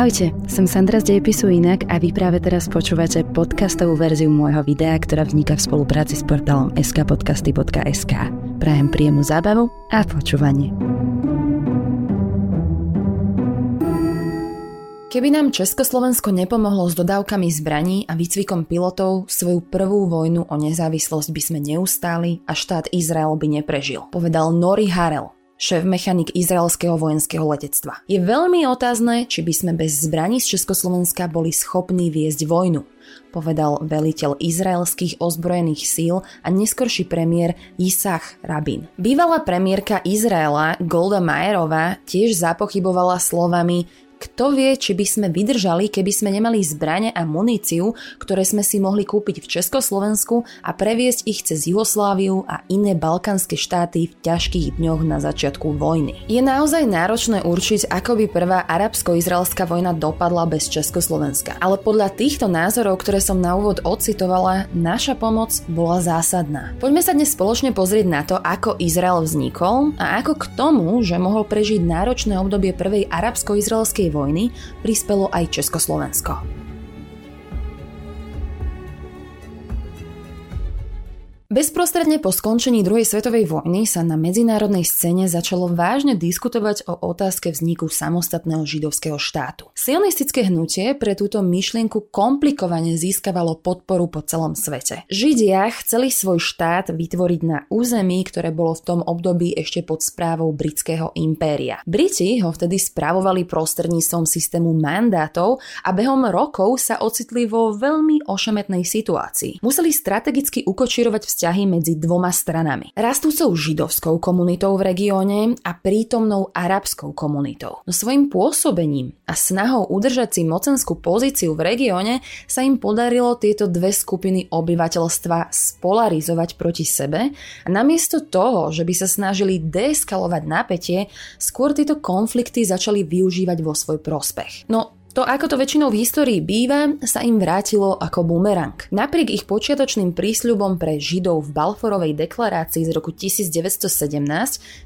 Ahojte, som Sandra z Dejepisu Inak a vy práve teraz počúvate podcastovú verziu môjho videa, ktorá vzniká v spolupráci s portálom skpodcasty.sk. Prajem príjemnú zábavu a počúvanie. Keby nám Československo nepomohlo s dodávkami zbraní a výcvikom pilotov, svoju prvú vojnu o nezávislosť by sme neustáli a štát Izrael by neprežil, povedal Nori Harel, šéf-mechanik izraelského vojenského letectva. Je veľmi otázne, či by sme bez zbraní z Československa boli schopní viesť vojnu, povedal veliteľ izraelských ozbrojených síl a neskorší premiér Isach Rabin. Bývalá premiérka Izraela Golda Majerová tiež zapochybovala slovami kto vie, či by sme vydržali, keby sme nemali zbrane a muníciu, ktoré sme si mohli kúpiť v Československu a previesť ich cez Jugosláviu a iné balkánske štáty v ťažkých dňoch na začiatku vojny. Je naozaj náročné určiť, ako by prvá arabsko-izraelská vojna dopadla bez Československa. Ale podľa týchto názorov, ktoré som na úvod ocitovala, naša pomoc bola zásadná. Poďme sa dnes spoločne pozrieť na to, ako Izrael vznikol a ako k tomu, že mohol prežiť náročné obdobie prvej arabsko-izraelskej vojny prispelo aj Československo. Bezprostredne po skončení druhej svetovej vojny sa na medzinárodnej scéne začalo vážne diskutovať o otázke vzniku samostatného židovského štátu. Sionistické hnutie pre túto myšlienku komplikovane získavalo podporu po celom svete. Židia chceli svoj štát vytvoriť na území, ktoré bolo v tom období ešte pod správou britského impéria. Briti ho vtedy správovali prostredníctvom systému mandátov a behom rokov sa ocitli vo veľmi ošemetnej situácii. Museli strategicky ukočirovať vzťahy medzi dvoma stranami. Rastúcou židovskou komunitou v regióne a prítomnou arabskou komunitou. No svojim pôsobením a snahou udržať si mocenskú pozíciu v regióne sa im podarilo tieto dve skupiny obyvateľstva spolarizovať proti sebe a namiesto toho, že by sa snažili deeskalovať napätie, skôr tieto konflikty začali využívať vo svoj prospech. No to, ako to väčšinou v histórii býva, sa im vrátilo ako bumerang. Napriek ich počiatočným prísľubom pre Židov v Balforovej deklarácii z roku 1917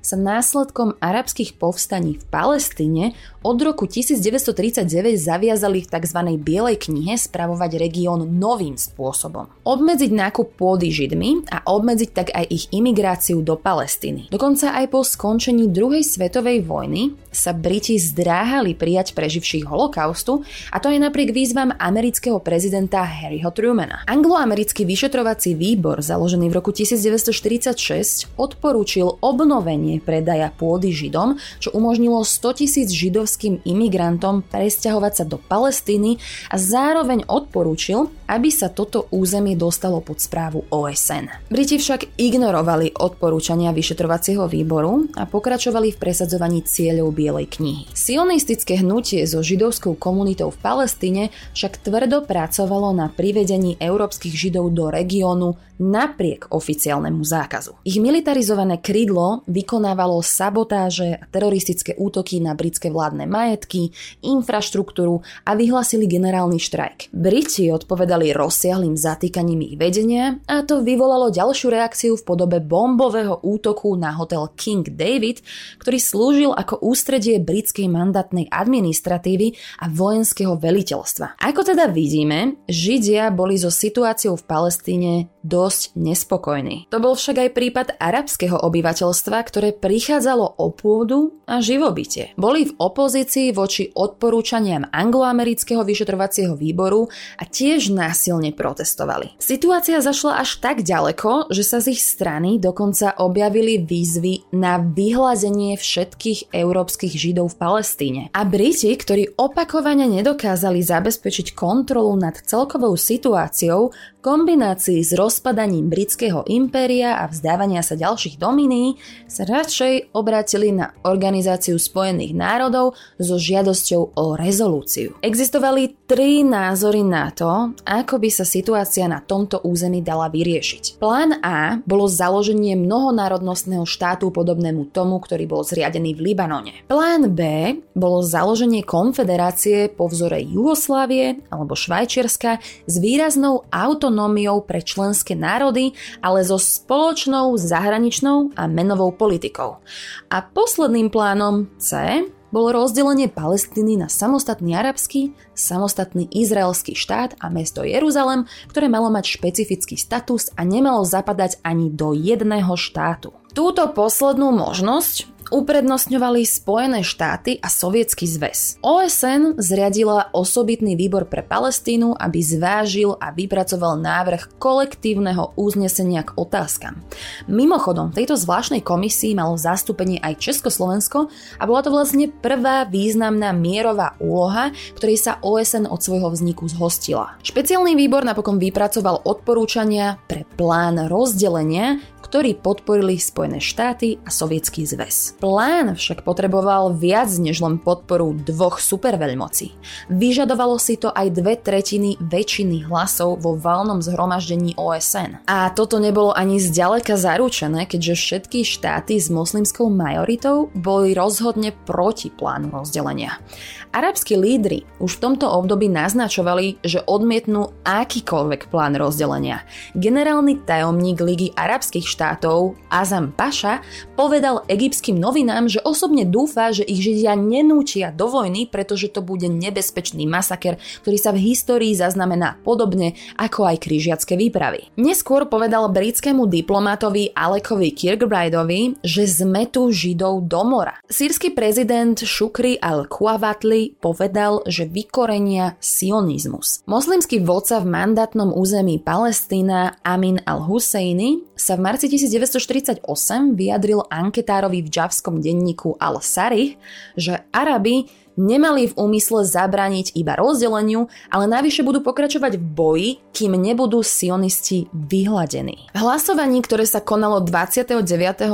sa následkom arabských povstaní v Palestíne od roku 1939 zaviazali v tzv. Bielej knihe spravovať región novým spôsobom. Obmedziť nákup pôdy Židmi a obmedziť tak aj ich imigráciu do Palestíny. Dokonca aj po skončení druhej svetovej vojny sa Briti zdráhali prijať preživších holokaust holokaustu a to aj napriek výzvam amerického prezidenta Harryho Trumana. Angloamerický vyšetrovací výbor, založený v roku 1946, odporúčil obnovenie predaja pôdy Židom, čo umožnilo 100 tisíc židovským imigrantom presťahovať sa do Palestíny a zároveň odporúčil, aby sa toto územie dostalo pod správu OSN. Briti však ignorovali odporúčania vyšetrovacieho výboru a pokračovali v presadzovaní cieľov Bielej knihy. Sionistické hnutie so židovskou komunitou v Palestíne však tvrdo pracovalo na privedení európskych židov do regiónu napriek oficiálnemu zákazu. Ich militarizované krídlo vykonávalo sabotáže a teroristické útoky na britské vládne majetky, infraštruktúru a vyhlasili generálny štrajk. Briti odpovedali rozsiahlým zatýkaním ich vedenia a to vyvolalo ďalšiu reakciu v podobe bombového útoku na hotel King David, ktorý slúžil ako ústredie britskej mandátnej administratívy a vojenského veliteľstva. Ako teda vidíme, Židia boli so situáciou v Palestíne dosť nespokojní. To bol však aj prípad arabského obyvateľstva, ktoré prichádzalo o pôdu a živobytie. Boli v opozícii voči odporúčaniam angloamerického vyšetrovacieho výboru a tiež násilne protestovali. Situácia zašla až tak ďaleko, že sa z ich strany dokonca objavili výzvy na vyhlazenie všetkých európskych židov v Palestíne. A Briti, ktorí opakovane nedokázali zabezpečiť kontrolu nad celkovou situáciou, kombinácii s rozpadaním britského impéria a vzdávania sa ďalších dominí sa radšej obrátili na Organizáciu spojených národov so žiadosťou o rezolúciu. Existovali tri názory na to, ako by sa situácia na tomto území dala vyriešiť. Plán A bolo založenie mnohonárodnostného štátu podobnému tomu, ktorý bol zriadený v Libanone. Plán B bolo založenie konfederácie po vzore Jugoslávie alebo Švajčiarska s výraznou autonómiou pre členské národy, ale so spoločnou zahraničnou a menovou politikou. A posledným plánom C bolo rozdelenie Palestíny na samostatný arabský, samostatný izraelský štát a mesto Jeruzalem, ktoré malo mať špecifický status a nemalo zapadať ani do jedného štátu. Túto poslednú možnosť uprednostňovali Spojené štáty a Sovietsky zväz. OSN zriadila osobitný výbor pre Palestínu, aby zvážil a vypracoval návrh kolektívneho uznesenia k otázkam. Mimochodom, v tejto zvláštnej komisii malo zastúpenie aj Československo a bola to vlastne prvá významná mierová úloha, ktorej sa OSN od svojho vzniku zhostila. Špeciálny výbor napokon vypracoval odporúčania pre plán rozdelenia, ktorý podporili Spojené štáty a Sovietský zväz. Plán však potreboval viac než len podporu dvoch superveľmocí. Vyžadovalo si to aj dve tretiny väčšiny hlasov vo valnom zhromaždení OSN. A toto nebolo ani zďaleka zaručené, keďže všetky štáty s moslimskou majoritou boli rozhodne proti plánu rozdelenia. Arabskí lídry už v tomto období naznačovali, že odmietnú akýkoľvek plán rozdelenia. Generálny tajomník Ligy arabských štátov Azam Paša povedal egyptským novinám, že osobne dúfa, že ich Židia nenúčia do vojny, pretože to bude nebezpečný masaker, ktorý sa v histórii zaznamená podobne ako aj križiacké výpravy. Neskôr povedal britskému diplomatovi Alekovi Kirkbrideovi, že zmetú Židov do mora. Sírsky prezident Shukri al-Kuavatli povedal, že vykorenia sionizmus. Moslimský vodca v mandátnom území Palestína Amin al-Husseini sa v marci 1948 vyjadril anketárovi v džavskom denníku Al-Sarih, že Arabi nemali v úmysle zabrániť iba rozdeleniu, ale navyše budú pokračovať v boji, kým nebudú sionisti vyhladení. V hlasovaní, ktoré sa konalo 29.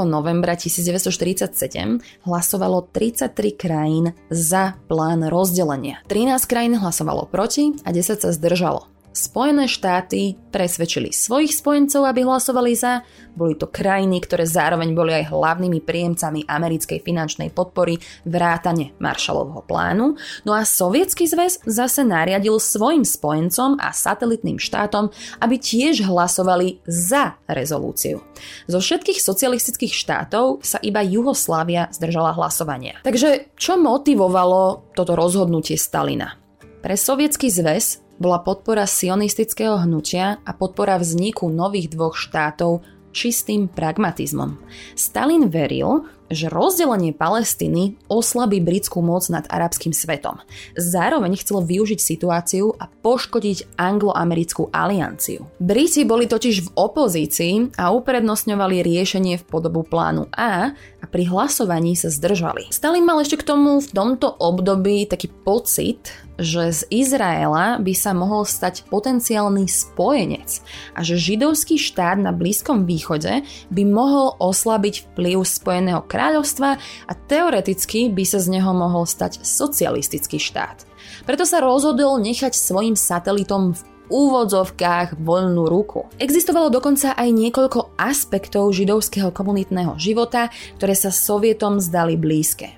novembra 1947, hlasovalo 33 krajín za plán rozdelenia. 13 krajín hlasovalo proti a 10 sa zdržalo. Spojené štáty presvedčili svojich spojencov, aby hlasovali za. Boli to krajiny, ktoré zároveň boli aj hlavnými príjemcami americkej finančnej podpory vrátane Marshallovho plánu. No a Sovietsky zväz zase nariadil svojim spojencom a satelitným štátom, aby tiež hlasovali za rezolúciu. Zo všetkých socialistických štátov sa iba Juhoslávia zdržala hlasovania. Takže čo motivovalo toto rozhodnutie Stalina? Pre Sovietsky zväz bola podpora sionistického hnutia a podpora vzniku nových dvoch štátov čistým pragmatizmom. Stalin veril, že rozdelenie Palestíny oslabí britskú moc nad arabským svetom. Zároveň chcel využiť situáciu a poškodiť anglo-americkú alianciu. Briti boli totiž v opozícii a uprednostňovali riešenie v podobu plánu A a pri hlasovaní sa zdržali. Stalin mal ešte k tomu v tomto období taký pocit, že z Izraela by sa mohol stať potenciálny spojenec a že židovský štát na Blízkom východe by mohol oslabiť vplyv Spojeného kráľovstva a teoreticky by sa z neho mohol stať socialistický štát. Preto sa rozhodol nechať svojim satelitom v úvodzovkách voľnú ruku. Existovalo dokonca aj niekoľko aspektov židovského komunitného života, ktoré sa sovietom zdali blízke.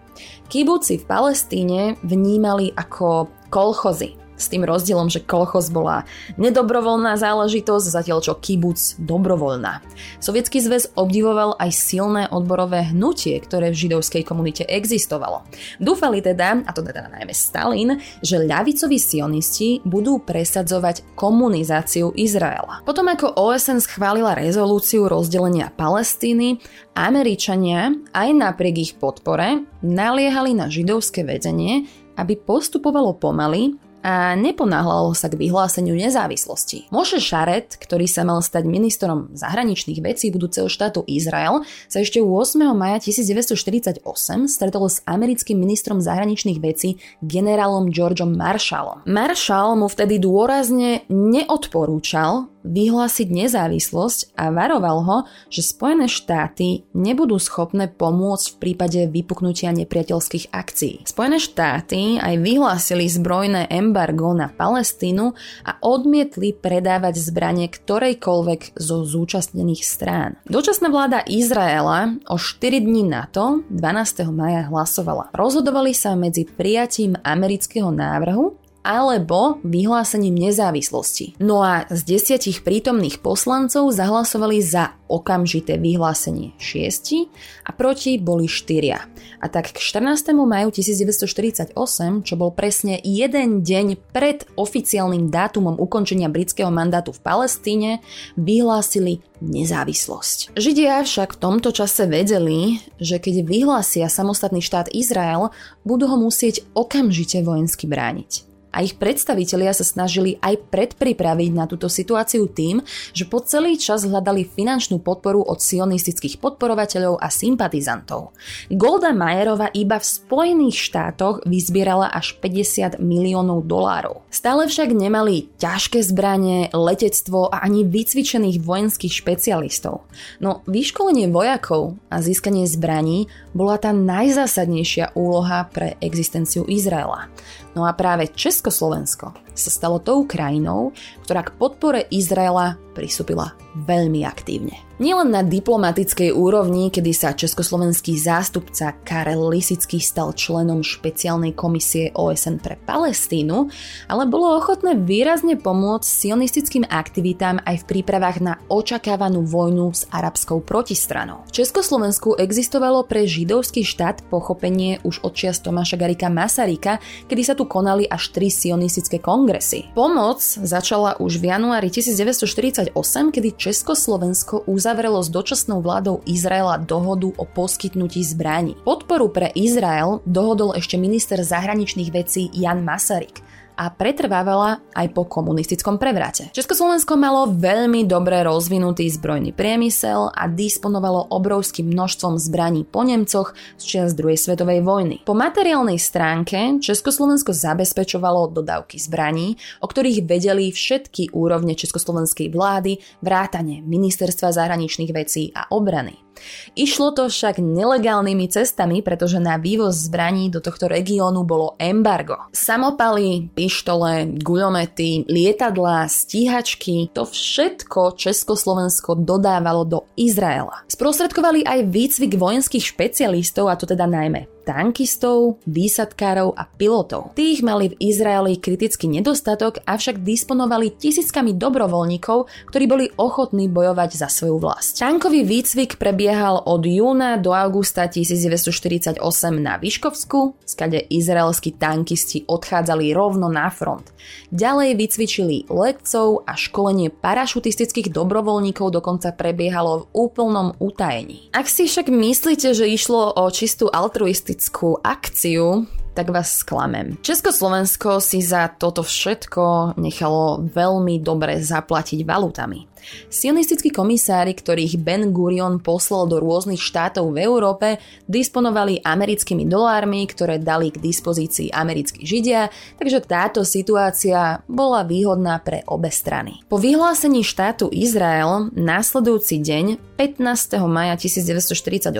Kibuci v Palestíne vnímali ako kolchozy. S tým rozdielom, že kolchoz bola nedobrovoľná záležitosť, zatiaľ čo kibuc dobrovoľná. Sovietský zväz obdivoval aj silné odborové hnutie, ktoré v židovskej komunite existovalo. Dúfali teda, a to teda najmä Stalin, že ľavicoví sionisti budú presadzovať komunizáciu Izraela. Potom ako OSN schválila rezolúciu rozdelenia Palestíny, Američania aj napriek ich podpore naliehali na židovské vedenie, aby postupovalo pomaly a neponáhľalo sa k vyhláseniu nezávislosti. Moše Šaret, ktorý sa mal stať ministrom zahraničných vecí budúceho štátu Izrael, sa ešte 8. maja 1948 stretol s americkým ministrom zahraničných vecí generálom Georgeom Marshallom. Marshall mu vtedy dôrazne neodporúčal vyhlásiť nezávislosť a varoval ho, že Spojené štáty nebudú schopné pomôcť v prípade vypuknutia nepriateľských akcií. Spojené štáty aj vyhlásili zbrojné embargo na Palestínu a odmietli predávať zbranie ktorejkoľvek zo zúčastnených strán. Dočasná vláda Izraela o 4 dní na to, 12. maja hlasovala. Rozhodovali sa medzi prijatím amerického návrhu alebo vyhlásením nezávislosti. No a z desiatich prítomných poslancov zahlasovali za okamžité vyhlásenie 6 a proti boli 4. A tak k 14. maju 1948, čo bol presne jeden deň pred oficiálnym dátumom ukončenia britského mandátu v Palestíne, vyhlásili nezávislosť. Židia však v tomto čase vedeli, že keď vyhlásia samostatný štát Izrael, budú ho musieť okamžite vojensky brániť a ich predstavitelia sa snažili aj predpripraviť na túto situáciu tým, že po celý čas hľadali finančnú podporu od sionistických podporovateľov a sympatizantov. Golda Majerova iba v Spojených štátoch vyzbierala až 50 miliónov dolárov. Stále však nemali ťažké zbranie, letectvo a ani vycvičených vojenských špecialistov. No vyškolenie vojakov a získanie zbraní bola tá najzásadnejšia úloha pre existenciu Izraela. No a práve Československo sa stalo tou krajinou, ktorá k podpore Izraela pristúpila veľmi aktívne. Nielen na diplomatickej úrovni, kedy sa československý zástupca Karel Lisický stal členom špeciálnej komisie OSN pre Palestínu, ale bolo ochotné výrazne pomôcť sionistickým aktivitám aj v prípravách na očakávanú vojnu s arabskou protistranou. V Československu existovalo pre židovský štát pochopenie už od čias Tomáša Garika Masaryka, kedy sa tu konali až tri sionistické kongresy. Pomoc začala už v januári 1948, kedy Československo uzavrelo s dočasnou vládou Izraela dohodu o poskytnutí zbraní. Podporu pre Izrael dohodol ešte minister zahraničných vecí Jan Masaryk a pretrvávala aj po komunistickom prevrate. Československo malo veľmi dobre rozvinutý zbrojný priemysel a disponovalo obrovským množstvom zbraní po Nemcoch z čias druhej svetovej vojny. Po materiálnej stránke Československo zabezpečovalo dodávky zbraní, o ktorých vedeli všetky úrovne československej vlády, vrátane ministerstva zahraničných vecí a obrany. Išlo to však nelegálnymi cestami, pretože na vývoz zbraní do tohto regiónu bolo embargo. Samopaly, pištole, guľomety, lietadlá, stíhačky, to všetko Československo dodávalo do Izraela. Sprostredkovali aj výcvik vojenských špecialistov, a to teda najmä tankistov, výsadkárov a pilotov. Tých mali v Izraeli kritický nedostatok, avšak disponovali tisíckami dobrovoľníkov, ktorí boli ochotní bojovať za svoju vlast. Tankový výcvik prebiehal od júna do augusta 1948 na Vyškovsku, skade izraelskí tankisti odchádzali rovno na front. Ďalej vycvičili letcov a školenie parašutistických dobrovoľníkov dokonca prebiehalo v úplnom utajení. Ak si však myslíte, že išlo o čistú altruistickú teroristickú akciu, tak vás sklamem. Československo si za toto všetko nechalo veľmi dobre zaplatiť valutami. Sionistickí komisári, ktorých Ben Gurion poslal do rôznych štátov v Európe, disponovali americkými dolármi, ktoré dali k dispozícii americkí židia, takže táto situácia bola výhodná pre obe strany. Po vyhlásení štátu Izrael následujúci deň 15. maja 1948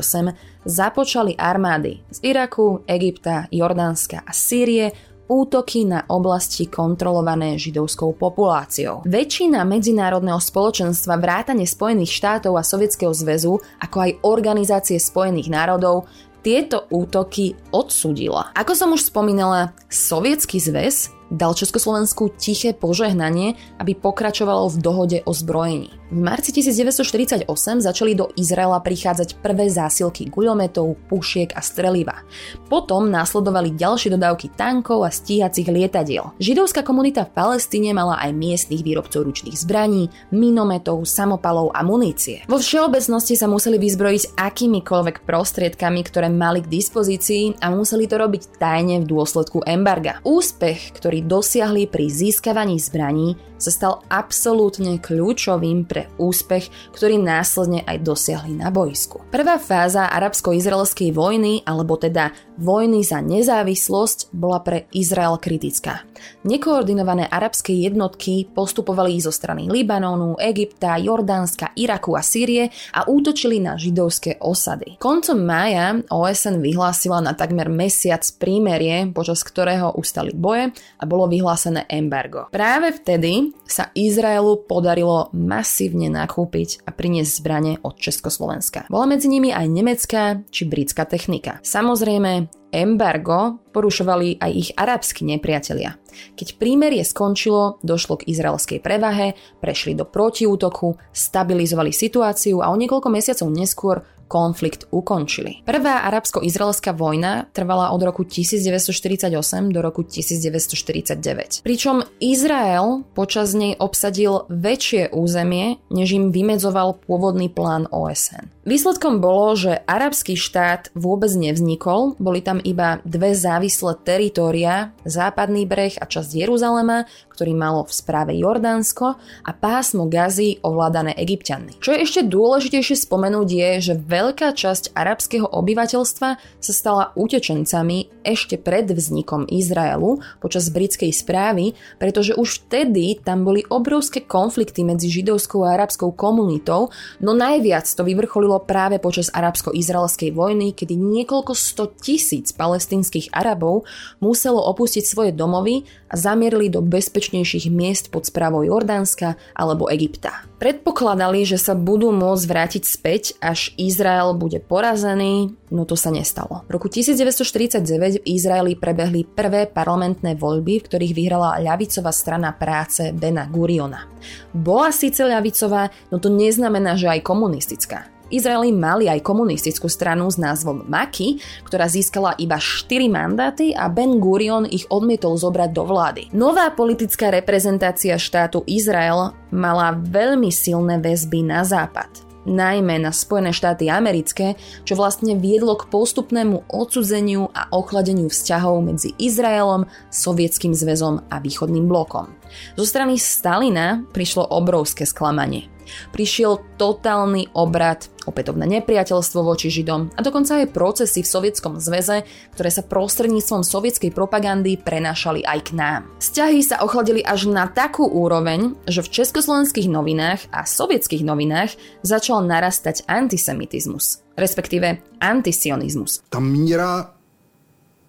započali armády z Iraku, Egypta, Jordánska a Sýrie útoky na oblasti kontrolované židovskou populáciou. Väčšina medzinárodného spoločenstva vrátane Spojených štátov a Sovietskeho zväzu, ako aj Organizácie Spojených národov, tieto útoky odsudila. Ako som už spomínala, Sovietsky zväz dal Československu tiché požehnanie, aby pokračovalo v dohode o zbrojení. V marci 1948 začali do Izraela prichádzať prvé zásilky guľometov, pušiek a streliva. Potom následovali ďalšie dodávky tankov a stíhacích lietadiel. Židovská komunita v Palestíne mala aj miestnych výrobcov ručných zbraní, minometov, samopalov a munície. Vo všeobecnosti sa museli vyzbrojiť akýmikoľvek prostriedkami, ktoré mali k dispozícii a museli to robiť tajne v dôsledku embarga. Úspech, ktorý dosiahli pri získavaní zbraní, sa stal absolútne kľúčovým pre úspech, ktorý následne aj dosiahli na boisku. Prvá fáza arabsko-izraelskej vojny, alebo teda vojny za nezávislosť, bola pre Izrael kritická. Nekoordinované arabské jednotky postupovali zo strany Libanonu, Egypta, Jordánska, Iraku a Sýrie a útočili na židovské osady. Koncom mája OSN vyhlásila na takmer mesiac prímerie, počas ktorého ustali boje a bolo vyhlásené embargo. Práve vtedy sa Izraelu podarilo masívne nakúpiť a priniesť zbranie od Československa. Bola medzi nimi aj nemecká či britská technika. Samozrejme, embargo porušovali aj ich arabskí nepriatelia. Keď prímerie skončilo, došlo k izraelskej prevahe, prešli do protiútoku, stabilizovali situáciu a o niekoľko mesiacov neskôr konflikt ukončili. Prvá arabsko-izraelská vojna trvala od roku 1948 do roku 1949. Pričom Izrael počas nej obsadil väčšie územie, než im vymedzoval pôvodný plán OSN. Výsledkom bolo, že arabský štát vôbec nevznikol, boli tam iba dve závislé teritória, západný breh a časť Jeruzalema, ktorý malo v správe Jordánsko a pásmo Gazy ovládané egyptianmi. Čo je ešte dôležitejšie spomenúť je, že veľká časť arabského obyvateľstva sa stala utečencami ešte pred vznikom Izraelu počas britskej správy, pretože už vtedy tam boli obrovské konflikty medzi židovskou a arabskou komunitou, no najviac to vyvrcholilo práve počas arabsko-izraelskej vojny, kedy niekoľko sto tisíc palestinských Arabov muselo opustiť svoje domovy zamierili do bezpečnejších miest pod správou Jordánska alebo Egypta. Predpokladali, že sa budú môcť vrátiť späť, až Izrael bude porazený, no to sa nestalo. V roku 1949 v Izraeli prebehli prvé parlamentné voľby, v ktorých vyhrala ľavicová strana práce Bena Guriona. Bola síce ľavicová, no to neznamená, že aj komunistická. Izraeli mali aj komunistickú stranu s názvom Maki, ktorá získala iba 4 mandáty a Ben Gurion ich odmietol zobrať do vlády. Nová politická reprezentácia štátu Izrael mala veľmi silné väzby na západ najmä na Spojené štáty americké, čo vlastne viedlo k postupnému odsudzeniu a ochladeniu vzťahov medzi Izraelom, Sovietským zväzom a východným blokom. Zo strany Stalina prišlo obrovské sklamanie. Prišiel totálny obrad, opätovné nepriateľstvo voči Židom a dokonca aj procesy v Sovietskom zväze, ktoré sa prostredníctvom sovietskej propagandy prenášali aj k nám. Vzťahy sa ochladili až na takú úroveň, že v československých novinách a sovietských novinách začal narastať antisemitizmus, respektíve antisionizmus. Ta míra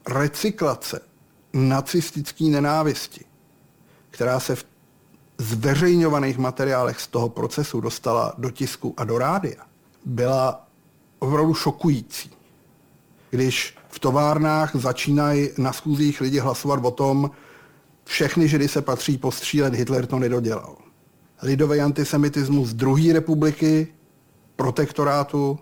recyklace nacistické nenávisti, která se v zveřejňovaných materiálech z toho procesu dostala do tisku a do rádia, byla opravdu šokující. Když v továrnách začínají na schůzích lidi hlasovat o tom, všechny židy se patří postřílet, Hitler to nedodělal. Lidový antisemitismus druhé republiky, protektorátu,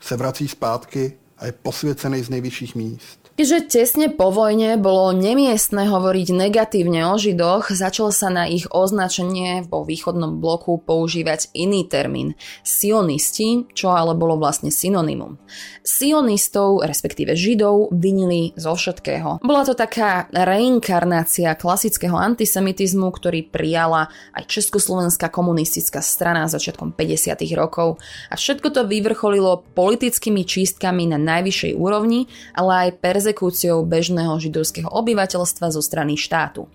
se vrací zpátky a je posvěcený z nejvyšších míst. Keďže tesne po vojne bolo nemiestne hovoriť negatívne o Židoch, začal sa na ich označenie vo východnom bloku používať iný termín – sionisti, čo ale bolo vlastne synonymum. Sionistov, respektíve Židov, vinili zo všetkého. Bola to taká reinkarnácia klasického antisemitizmu, ktorý prijala aj Československá komunistická strana začiatkom 50. rokov a všetko to vyvrcholilo politickými čistkami na najvyššej úrovni, ale aj perzekúciou bežného židovského obyvateľstva zo strany štátu.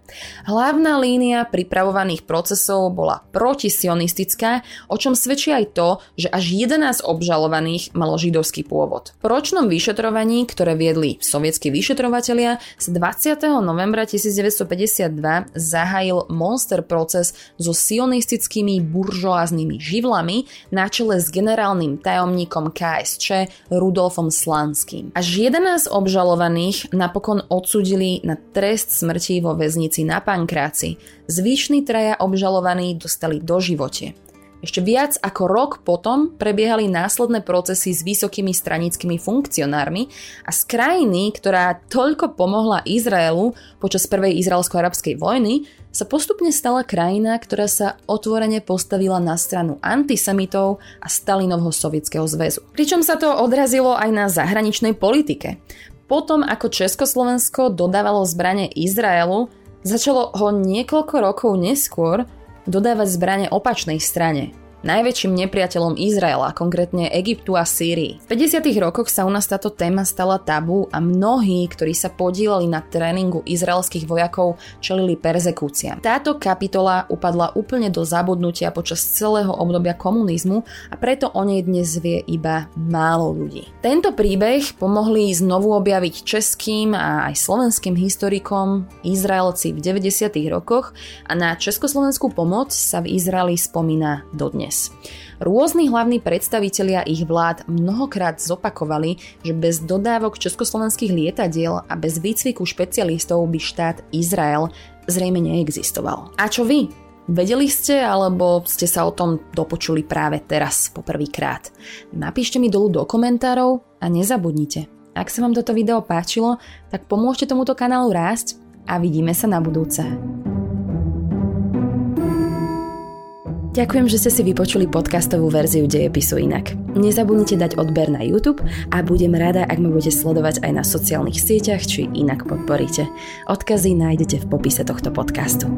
Hlavná línia pripravovaných procesov bola protisionistická, o čom svedčí aj to, že až 11 obžalovaných malo židovský pôvod. Po ročnom vyšetrovaní, ktoré viedli sovietskí vyšetrovatelia, sa 20. novembra 1952 zahájil monster proces so sionistickými buržoáznymi živlami na čele s generálnym tajomníkom KSČ Rudolfom Slanským. Až 11 obžalovaných obžalovaných napokon odsudili na trest smrti vo väznici na Pankráci. Zvyšní traja obžalovaní dostali do živote. Ešte viac ako rok potom prebiehali následné procesy s vysokými stranickými funkcionármi a z krajiny, ktorá toľko pomohla Izraelu počas prvej izraelsko-arabskej vojny, sa postupne stala krajina, ktorá sa otvorene postavila na stranu antisemitov a Stalinovho sovietskeho zväzu. Pričom sa to odrazilo aj na zahraničnej politike. Potom, ako Československo dodávalo zbranie Izraelu, začalo ho niekoľko rokov neskôr dodávať zbranie opačnej strane, najväčším nepriateľom Izraela, konkrétne Egyptu a Sýrii. V 50. rokoch sa u nás táto téma stala tabu a mnohí, ktorí sa podielali na tréningu izraelských vojakov, čelili perzekúciám. Táto kapitola upadla úplne do zabudnutia počas celého obdobia komunizmu a preto o nej dnes vie iba málo ľudí. Tento príbeh pomohli znovu objaviť českým a aj slovenským historikom Izraelci v 90. rokoch a na československú pomoc sa v Izraeli spomína dodnes. Dodnes. Rôzni hlavní predstavitelia ich vlád mnohokrát zopakovali, že bez dodávok československých lietadiel a bez výcviku špecialistov by štát Izrael zrejme neexistoval. A čo vy? Vedeli ste, alebo ste sa o tom dopočuli práve teraz, poprvýkrát? Napíšte mi dolu do komentárov a nezabudnite. Ak sa vám toto video páčilo, tak pomôžte tomuto kanálu rásť a vidíme sa na budúce. Ďakujem, že ste si vypočuli podcastovú verziu Dejepisu inak. Nezabudnite dať odber na YouTube a budem rada, ak ma budete sledovať aj na sociálnych sieťach, či inak podporíte. Odkazy nájdete v popise tohto podcastu.